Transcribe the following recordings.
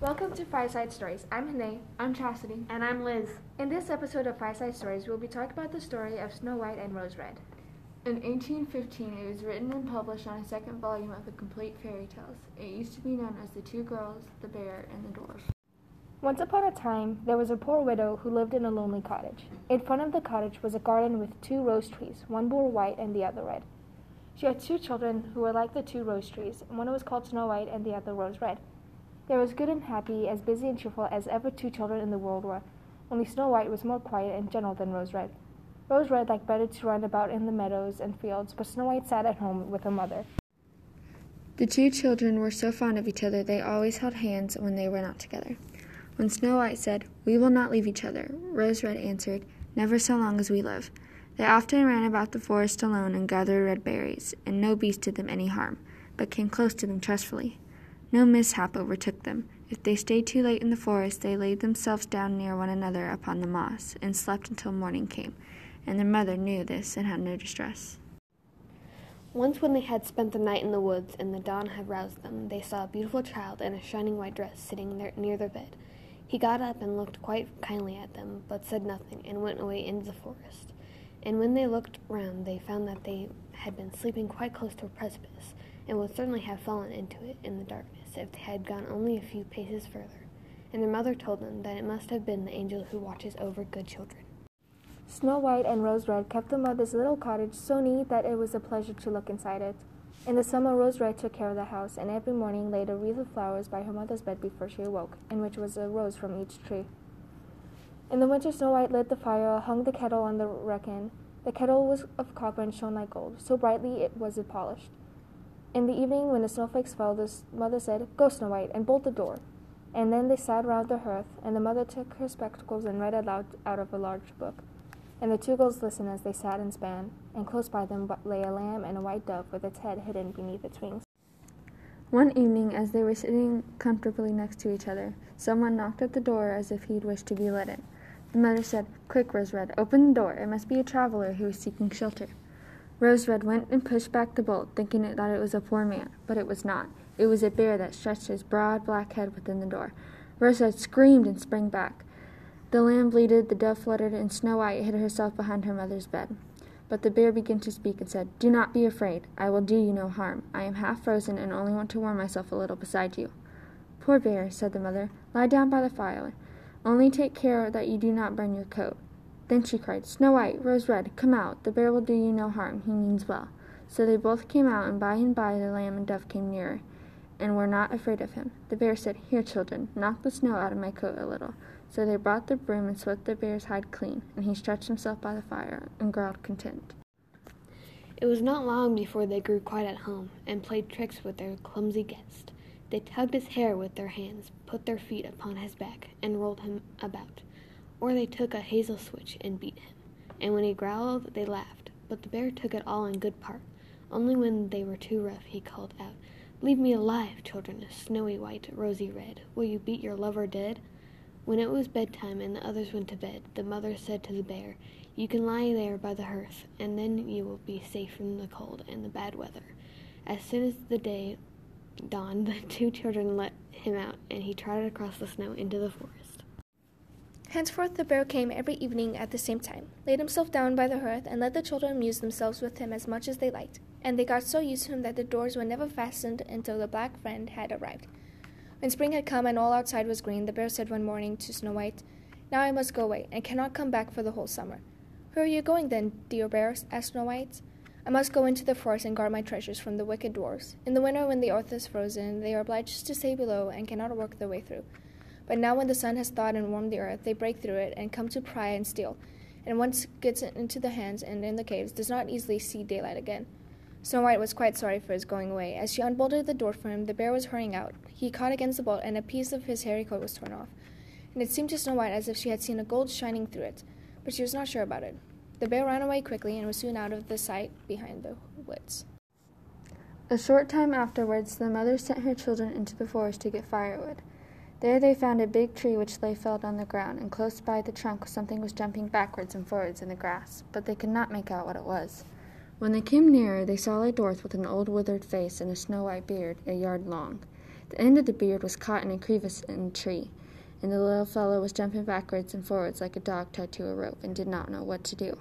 Welcome to Fireside Stories. I'm Hene. I'm Chastity. And I'm Liz. In this episode of Fireside Stories, we'll be talking about the story of Snow White and Rose Red. In 1815, it was written and published on a second volume of the complete fairy tales. It used to be known as The Two Girls, the Bear, and the Dwarf. Once upon a time, there was a poor widow who lived in a lonely cottage. In front of the cottage was a garden with two rose trees, one bore white and the other red. She had two children who were like the two rose trees, one was called Snow White and the other Rose Red. They were as good and happy, as busy and cheerful as ever two children in the world were, only Snow White was more quiet and gentle than Rose Red. Rose Red liked better to run about in the meadows and fields, but Snow White sat at home with her mother. The two children were so fond of each other they always held hands when they were not together. When Snow White said, We will not leave each other, Rose Red answered, Never so long as we live. They often ran about the forest alone and gathered red berries, and no beast did them any harm, but came close to them trustfully. No mishap overtook them. If they stayed too late in the forest, they laid themselves down near one another upon the moss, and slept until morning came, and their mother knew this and had no distress. Once, when they had spent the night in the woods and the dawn had roused them, they saw a beautiful child in a shining white dress sitting there near their bed. He got up and looked quite kindly at them, but said nothing, and went away into the forest. And when they looked round, they found that they had been sleeping quite close to a precipice, and would certainly have fallen into it in the darkness if they had gone only a few paces further, and their mother told them that it must have been the angel who watches over good children. Snow White and Rose Red kept the mother's little cottage so neat that it was a pleasure to look inside it. In the summer, Rose Red took care of the house, and every morning laid a wreath of flowers by her mother's bed before she awoke, in which was a rose from each tree. In the winter, Snow White lit the fire, hung the kettle on the wrekin. The kettle was of copper and shone like gold, so brightly it was it polished. In the evening, when the snowflakes fell, the mother said, Go, Snow White, and bolt the door. And then they sat round the hearth, and the mother took her spectacles and read aloud out of a large book. And the two girls listened as they sat and span, and close by them lay a lamb and a white dove with its head hidden beneath its wings. One evening, as they were sitting comfortably next to each other, someone knocked at the door as if he'd wished to be let in. The mother said, Quick, Rose Red, open the door. It must be a traveler who is seeking shelter. Rose Red went and pushed back the bolt, thinking that it was a poor man, but it was not. It was a bear that stretched his broad black head within the door. Rose Red screamed and sprang back. The lamb bleated, the dove fluttered, and Snow White hid herself behind her mother's bed. But the bear began to speak and said, Do not be afraid. I will do you no harm. I am half frozen and only want to warm myself a little beside you. Poor bear, said the mother, lie down by the fire. Only take care that you do not burn your coat. Then she cried, Snow White, Rose Red, come out. The bear will do you no harm. He means well. So they both came out, and by and by the lamb and dove came nearer, and were not afraid of him. The bear said, Here, children, knock the snow out of my coat a little. So they brought the broom and swept the bear's hide clean, and he stretched himself by the fire and growled content. It was not long before they grew quite at home, and played tricks with their clumsy guest. They tugged his hair with their hands, put their feet upon his back, and rolled him about. Or they took a hazel switch and beat him, and when he growled they laughed. But the bear took it all in good part. Only when they were too rough he called out, Leave me alive, children, snowy white, rosy red. Will you beat your lover dead? When it was bedtime and the others went to bed, the mother said to the bear, You can lie there by the hearth, and then you will be safe from the cold and the bad weather. As soon as the day dawned, the two children let him out, and he trotted across the snow into the forest. Henceforth the bear came every evening at the same time, laid himself down by the hearth, and let the children amuse themselves with him as much as they liked. And they got so used to him that the doors were never fastened until the black friend had arrived. When spring had come and all outside was green, the bear said one morning to Snow White, Now I must go away, and cannot come back for the whole summer. Where are you going then, dear bear? asked Snow White. I must go into the forest and guard my treasures from the wicked dwarfs. In the winter, when the earth is frozen, they are obliged to stay below and cannot work their way through. But now, when the sun has thawed and warmed the earth, they break through it and come to pry and steal. And once gets into the hands and in the caves, does not easily see daylight again. Snow White was quite sorry for his going away. As she unbolted the door for him, the bear was hurrying out. He caught against the bolt, and a piece of his hairy coat was torn off. And it seemed to Snow White as if she had seen a gold shining through it, but she was not sure about it. The bear ran away quickly and was soon out of the sight behind the woods. A short time afterwards, the mother sent her children into the forest to get firewood. There they found a big tree which lay felled on the ground, and close by the trunk something was jumping backwards and forwards in the grass, but they could not make out what it was. When they came nearer, they saw a dwarf with an old withered face and a snow white beard a yard long. The end of the beard was caught in a crevice in the tree, and the little fellow was jumping backwards and forwards like a dog tied to a rope and did not know what to do.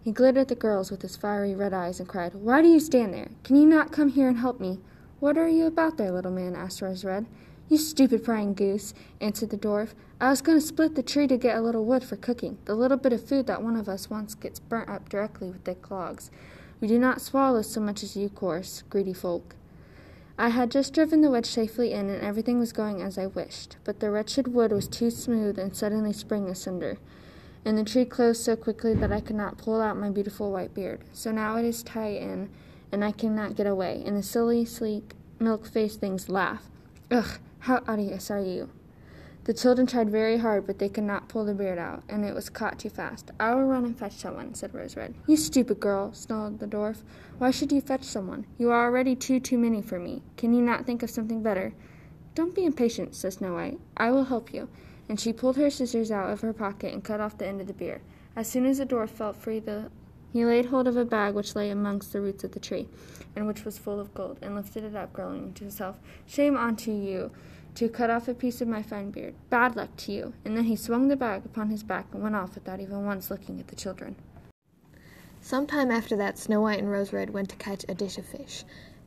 He glared at the girls with his fiery red eyes and cried, Why do you stand there? Can you not come here and help me? What are you about there, little man? asked Rose Red. You stupid prying goose, answered the dwarf. I was going to split the tree to get a little wood for cooking. The little bit of food that one of us wants gets burnt up directly with thick logs. We do not swallow so much as you, coarse, greedy folk. I had just driven the wedge safely in, and everything was going as I wished, but the wretched wood was too smooth and suddenly sprang asunder, and the tree closed so quickly that I could not pull out my beautiful white beard. So now it is tied in, and I cannot get away, and the silly, sleek, milk-faced things laugh. Ugh! How odious are you? The children tried very hard, but they could not pull the beard out, and it was caught too fast. I will run and fetch someone, said Rose Red. You stupid girl, snarled the dwarf. Why should you fetch someone? You are already two too many for me. Can you not think of something better? Don't be impatient, said Snow White. I will help you. And she pulled her scissors out of her pocket and cut off the end of the beard. As soon as the dwarf felt free, the he laid hold of a bag which lay amongst the roots of the tree, and which was full of gold, and lifted it up, growling to himself, Shame unto you! To cut off a piece of my fine beard. Bad luck to you. And then he swung the bag upon his back and went off without even once looking at the children. Some time after that, Snow White and Rose Red went to catch a dish of fish.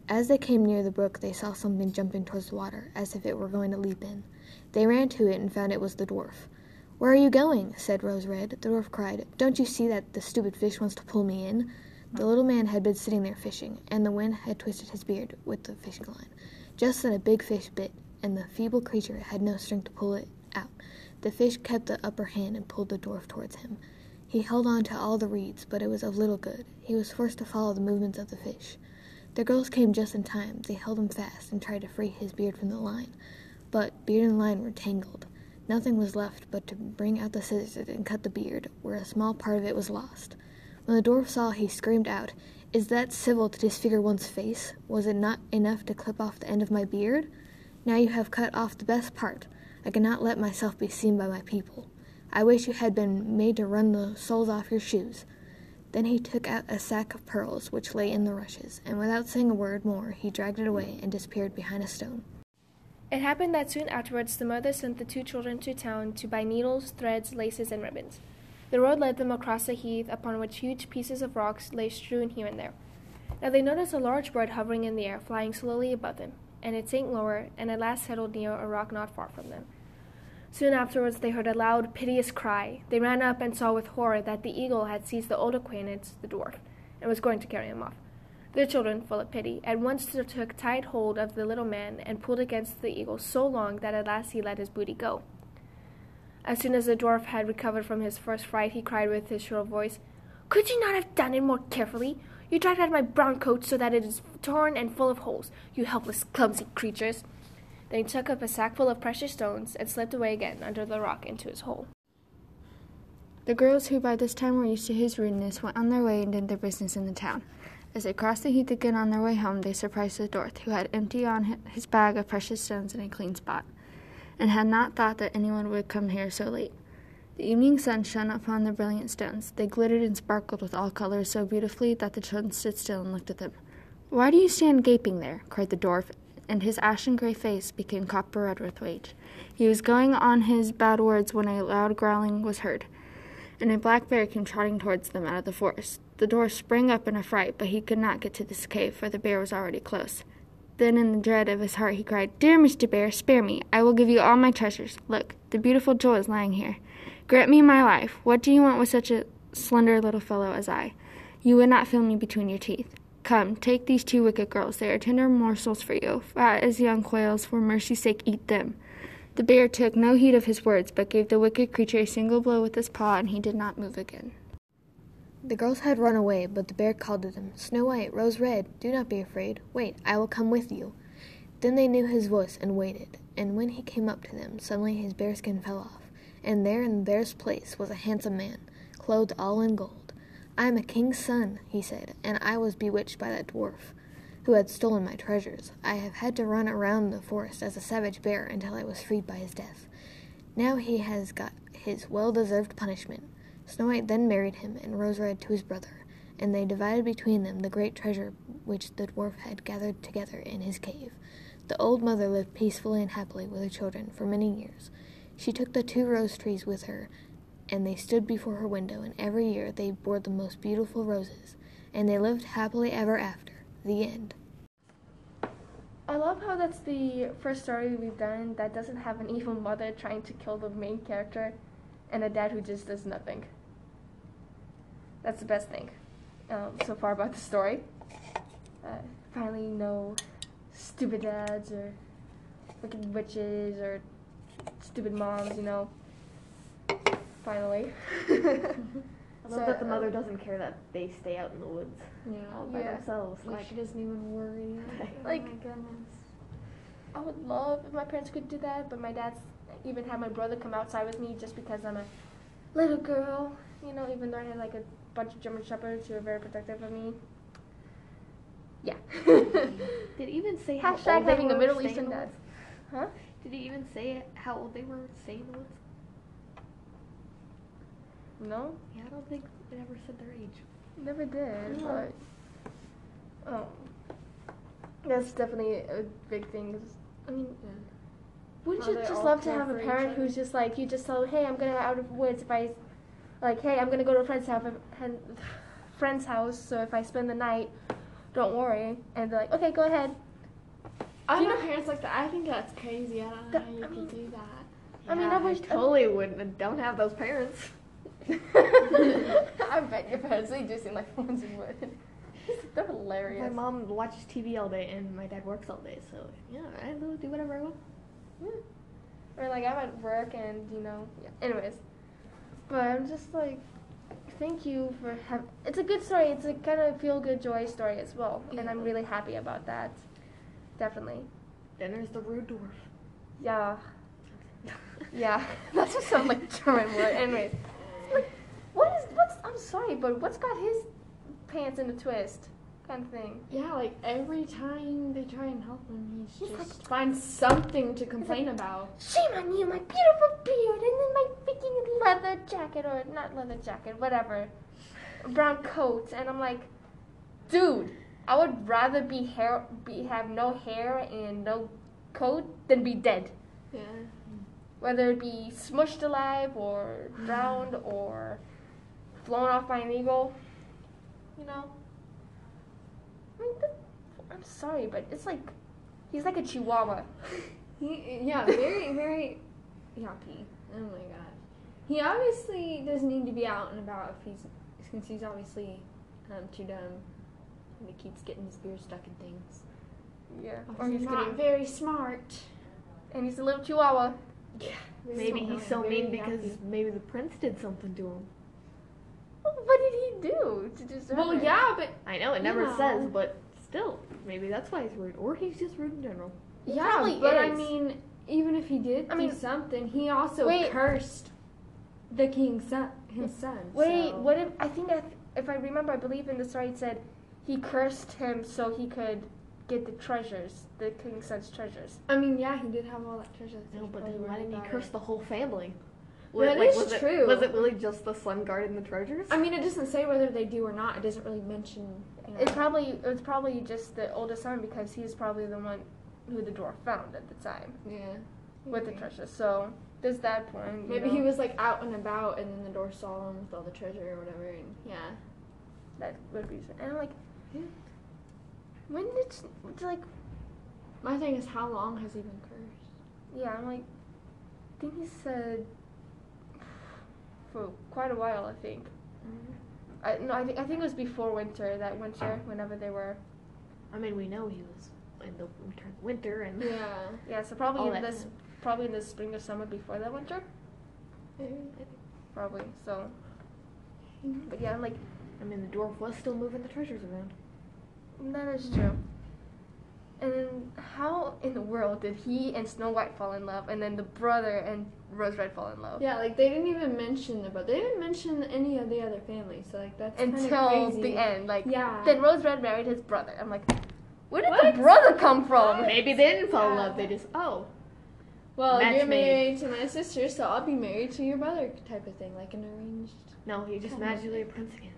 As they came near the brook, they saw something jumping towards the water, as if it were going to leap in. They ran to it and found it was the dwarf. Where are you going? said Rose Red. The dwarf cried, Don't you see that the stupid fish wants to pull me in? The little man had been sitting there fishing, and the wind had twisted his beard with the fishing line. Just then a big fish bit, and the feeble creature had no strength to pull it out. The fish kept the upper hand and pulled the dwarf towards him. He held on to all the reeds, but it was of little good. He was forced to follow the movements of the fish. The girls came just in time. They held him fast and tried to free his beard from the line, but beard and line were tangled. Nothing was left but to bring out the scissors and cut the beard, where a small part of it was lost. When the dwarf saw, he screamed out, Is that civil to disfigure one's face? Was it not enough to clip off the end of my beard? Now you have cut off the best part. I cannot let myself be seen by my people. I wish you had been made to run the soles off your shoes. Then he took out a sack of pearls which lay in the rushes, and without saying a word more, he dragged it away and disappeared behind a stone. It happened that soon afterwards the mother sent the two children to town to buy needles, threads, laces, and ribbons. The road led them across a heath upon which huge pieces of rocks lay strewn here and there. Now they noticed a large bird hovering in the air, flying slowly above them and it sank lower, and at last settled near a rock not far from them. Soon afterwards they heard a loud, piteous cry. They ran up and saw with horror that the eagle had seized the old acquaintance, the dwarf, and was going to carry him off. The children, full of pity, at once took tight hold of the little man and pulled against the eagle so long that at last he let his booty go. As soon as the dwarf had recovered from his first fright, he cried with his shrill voice, Could you not have done it more carefully? You dragged out my brown coat so that it is torn and full of holes, you helpless, clumsy creatures. Then he took up a sackful of precious stones and slipped away again under the rock into his hole. The girls, who by this time were used to his rudeness, went on their way and did their business in the town. As they crossed the heath again on their way home, they surprised the dwarf, who had emptied on his bag of precious stones in a clean spot, and had not thought that anyone would come here so late. The evening sun shone upon the brilliant stones. They glittered and sparkled with all colors so beautifully that the children stood still and looked at them. Why do you stand gaping there? cried the dwarf, and his ashen gray face became copper red with rage. He was going on his bad words when a loud growling was heard, and a black bear came trotting towards them out of the forest. The dwarf sprang up in a fright, but he could not get to this cave, for the bear was already close. Then, in the dread of his heart, he cried, Dear Mr. Bear, spare me. I will give you all my treasures. Look, the beautiful jewel is lying here. Grant me my life. What do you want with such a slender little fellow as I? You would not feel me between your teeth. Come, take these two wicked girls. They are tender morsels for you, fat as young quails. For mercy's sake, eat them. The bear took no heed of his words, but gave the wicked creature a single blow with his paw, and he did not move again. The girls had run away, but the bear called to them, Snow White, Rose Red, do not be afraid. Wait, I will come with you. Then they knew his voice and waited, and when he came up to them, suddenly his bearskin fell off and there in the bear's place was a handsome man, clothed all in gold. I am a king's son, he said, and I was bewitched by that dwarf, who had stolen my treasures. I have had to run around the forest as a savage bear until I was freed by his death. Now he has got his well deserved punishment. Snow White then married him, and Rose Red to his brother, and they divided between them the great treasure which the dwarf had gathered together in his cave. The old mother lived peacefully and happily with her children for many years. She took the two rose trees with her, and they stood before her window, and every year they bore the most beautiful roses, and they lived happily ever after. The end. I love how that's the first story we've done that doesn't have an evil mother trying to kill the main character and a dad who just does nothing. That's the best thing um, so far about the story. Uh, finally, no stupid dads or wicked witches or stupid moms, you know. Finally. I love So, that the uh, mother doesn't care that they stay out in the woods all Yeah. by Yeah. themselves. Like, Like, she doesn't even worry. Like- oh my goodness. I would love if my parents could do that, but my dad's even had my brother come outside with me just because I'm a little girl. You know, even though I had like a bunch of German shepherds who are very protective of me. Yeah. did even say how Hashtag old they having were a Middle Eastern dad. Huh? Did he even say how old they were staying in the? No, Yeah, I don't think it ever said their age. never did. No. But oh, that's definitely a big thing. 'cause, I mean, Yeah. wouldn't you just love to have a parent who's just like you just tell, hey, I'm gonna out of woods if I, like, hey, I'm gonna go to a friend's house, friend's house. So if I spend the night, don't worry. And they're like, okay, go ahead. I You know know- parents like that. I think that's crazy. I don't know That- how you I can mean- do that. I mean, I Yeah, wish- totally wouldn't. and Don't have those parents. I bet your parents they do seem like the ones who would. They're hilarious. My mom watches TV all day, and my dad works all day. So yeah, I do do whatever I want. Or like I'm at work and you know, yeah. Anyways, but I'm just like, thank you for have. It's a good story. It's a kind of feel good joy story as well, and I'm really happy about that. Definitely. Then there's the rude dwarf. Yeah. Yeah. That's just sounds like German word. Anyways, like, what is what's? I'm sorry, but what's got his pants in a twist? Kind of thing. Yeah, like every time they try and help him, he's He's just like- finds something to complain about. Shame on you, my beautiful beard, and then my freaking leather jacket, or not leather jacket, whatever, brown coat, and I'm like, dude, I would rather be hair, be have no hair and no coat than be dead. Yeah. Whether it be smushed alive or drowned or flown off by an eagle, you know. I mean, that, I'm sorry, but it's like he's like a chihuahua. He, yeah, very, very yucky. Oh my god. He obviously doesn't need to be out and about if he's, since he's obviously um, too dumb. And he keeps getting his beard stuck in things. Yeah. Or Or he's he's not getting, very smart. and he's a little chihuahua. Yeah. Maybe he's so mean because yucky. maybe the prince did something to him. What did he do to deserve Well, it? yeah, but I know it never Yeah. says, but still, maybe that's why he's rude, or he's just rude in general. He yeah, probably but I mean, even if he did I do mean- something, he also Wait. cursed the king's son, his son. Wait, so- what if I think I, if I remember, I believe in the story it said he cursed him so he could get the treasures, the king's son's treasures. I mean, yeah, he did have all that treasure. No, but then why didn't he curse it. the whole family? That like, is was true. It, was it really just the son guarding the treasures? I mean, it doesn't say whether they do or not. It doesn't really mention. You know. It probably it was probably just the oldest son because he's probably the one who the dwarf found at the time yeah. with the treasures. So there's that point. Maybe know, he was like out and about, and then the dwarf saw him with all the treasure or whatever. And yeah. That would be. And I'm like, Yeah. when did like My thing is, how long has he been cursed? Yeah, I'm like, I think he said for quite a while. I think. Mm-hmm. I no, I think I think it was before winter. That winter, oh. whenever they were. I mean, we know he was in the winter, winter and Yeah. Yeah, so probably in this, time. probably in the spring or summer before that winter. Probably. So. Mm-hmm. But yeah, I'm like, I mean, the dwarf was still moving the treasures around. that is true. And how in the world did he and Snow White fall in love, and then the brother and Rose Red fall in love? Yeah, like they didn't even mention the, but they didn't mention any of the other families. So like that's Until crazy. the end, like Yeah. then Rose Red married his brother. I'm like, where did What? the brother come from? Maybe they didn't fall in love. They just oh, Well, Match you're made. married to my sister, so I'll be married to your brother, type of thing, like an arranged no, he just magically a prince again.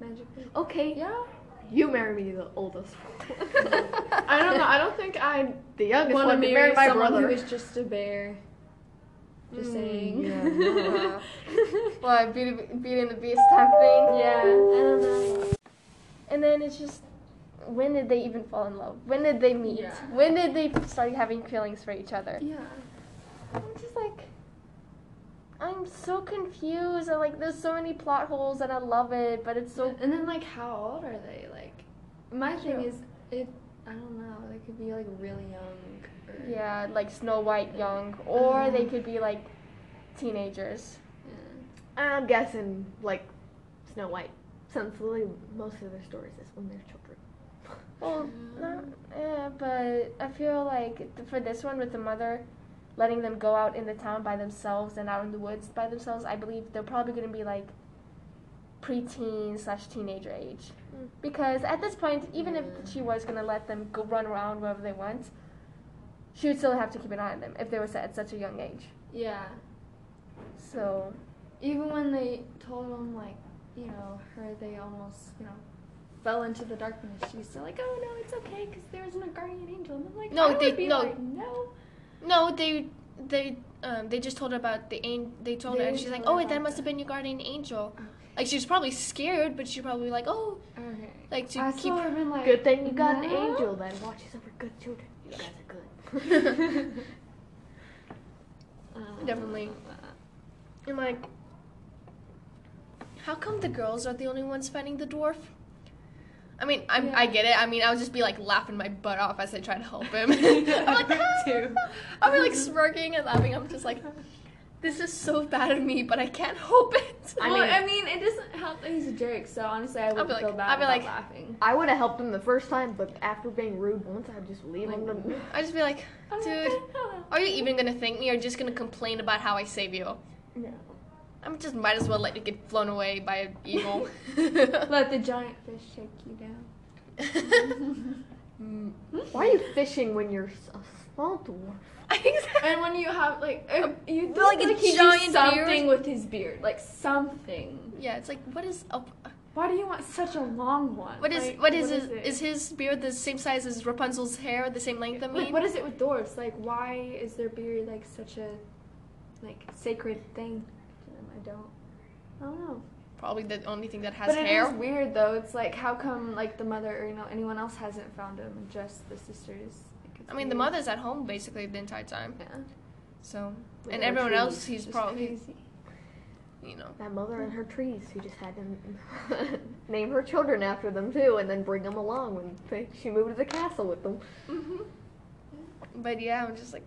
Magically. okay, Yeah. You marry me, the oldest. I don't know. I don't think I'd the youngest want to one to marry my someone brother. who is just a bear. Just mm, saying. yeah, no. What, Beauty, Beauty and the Beast type thing? Yeah, I don't know. And then it's just, when did they even fall in love? When did they meet? Yeah. When did they start having feelings for each other? Yeah. I'm just like, I'm so confused. And like, there's so many plot holes, and I love it, but it's so. And then like, how old are they? Like, my thing is, it. I don't know. They could be like really young. Or, Yeah, like Snow White young, or Uh-huh. they could be like teenagers. yeah. I'm guessing like Snow White, since really most of their stories is when they're children. Well, not, yeah, but I feel like for this one with the mother letting them go out in the town by themselves and out in the woods by themselves, I believe they're probably going to be like preteen slash teenager age. Mm. Because at this point, even if she was going to let them go run around wherever they want, she would still have to keep an eye on them if they were at such a young age. Yeah. So, Even when they told them like, you know, her they almost, you know, fell into the darkness. She's still like, oh no, it's okay because there isn't a guardian angel. And I'm like, No, they- be no. like, no. No, they they um they just told her about the angel. They told They her, and she's like, tell her "Oh, that about must have been your guardian angel." Like she was probably scared, but she probably like, "Oh, Okay. like to I keep." still would have been like, Good thing you got an no. angel that watches over good children. You guys are good. Uh, Definitely. And like, how come the girls are the only ones fighting the dwarf? I mean, I'm, I get it. I mean, I would just be like laughing my butt off as I try to help him. I'm like, "Ah." too. I'll be like smirking and laughing. I'm just like, this is so bad of me, but I can't help it. I well, mean- I mean, it doesn't help that he's a jerk. So honestly, I wouldn't be like- feel bad I'd be about like- laughing. I would have helped him the first time, but after being rude once, I'd just leave him. Like- To... I just be like, dude, "Oh, are you even gonna thank me or just gonna complain about how I save you? no." I'm just might as well let you get flown away by an eagle. Let the giant fish take you down. Mm. Why are you fishing when you're a small dwarf? And when you have like, uh, you think Like like, a he do giant something beard? with his beard, like something. yeah, it's like what is up? Why do you want such a long one? What is Like, what is what his, it? is his beard the same size as Rapunzel's hair, the same length? I mean, Like, what is it with dwarfs? Like, why is their beard like such a like sacred thing to them? I don't. I don't know. probably the only thing that has but it is hair. weird though. It's like how come like the mother or you know anyone else hasn't found him, and just the sisters? Like, I mean, the mother's at home basically the entire time. Yeah. So, With and everyone trees. else, he's Just probably, crazy. you know. That mother and her trees. He just had to name her children after them too, and then bring them along when they, she moved to the castle with them. Mm-hmm. But yeah, I'm just like,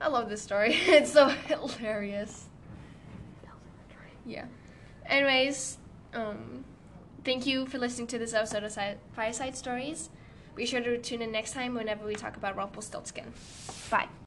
I love this story. it's so hilarious. Yeah. Anyways, um, thank you for listening to this episode of Si- Fireside Stories. Be sure to tune in next time whenever we talk about Rumpelstiltskin. Bye.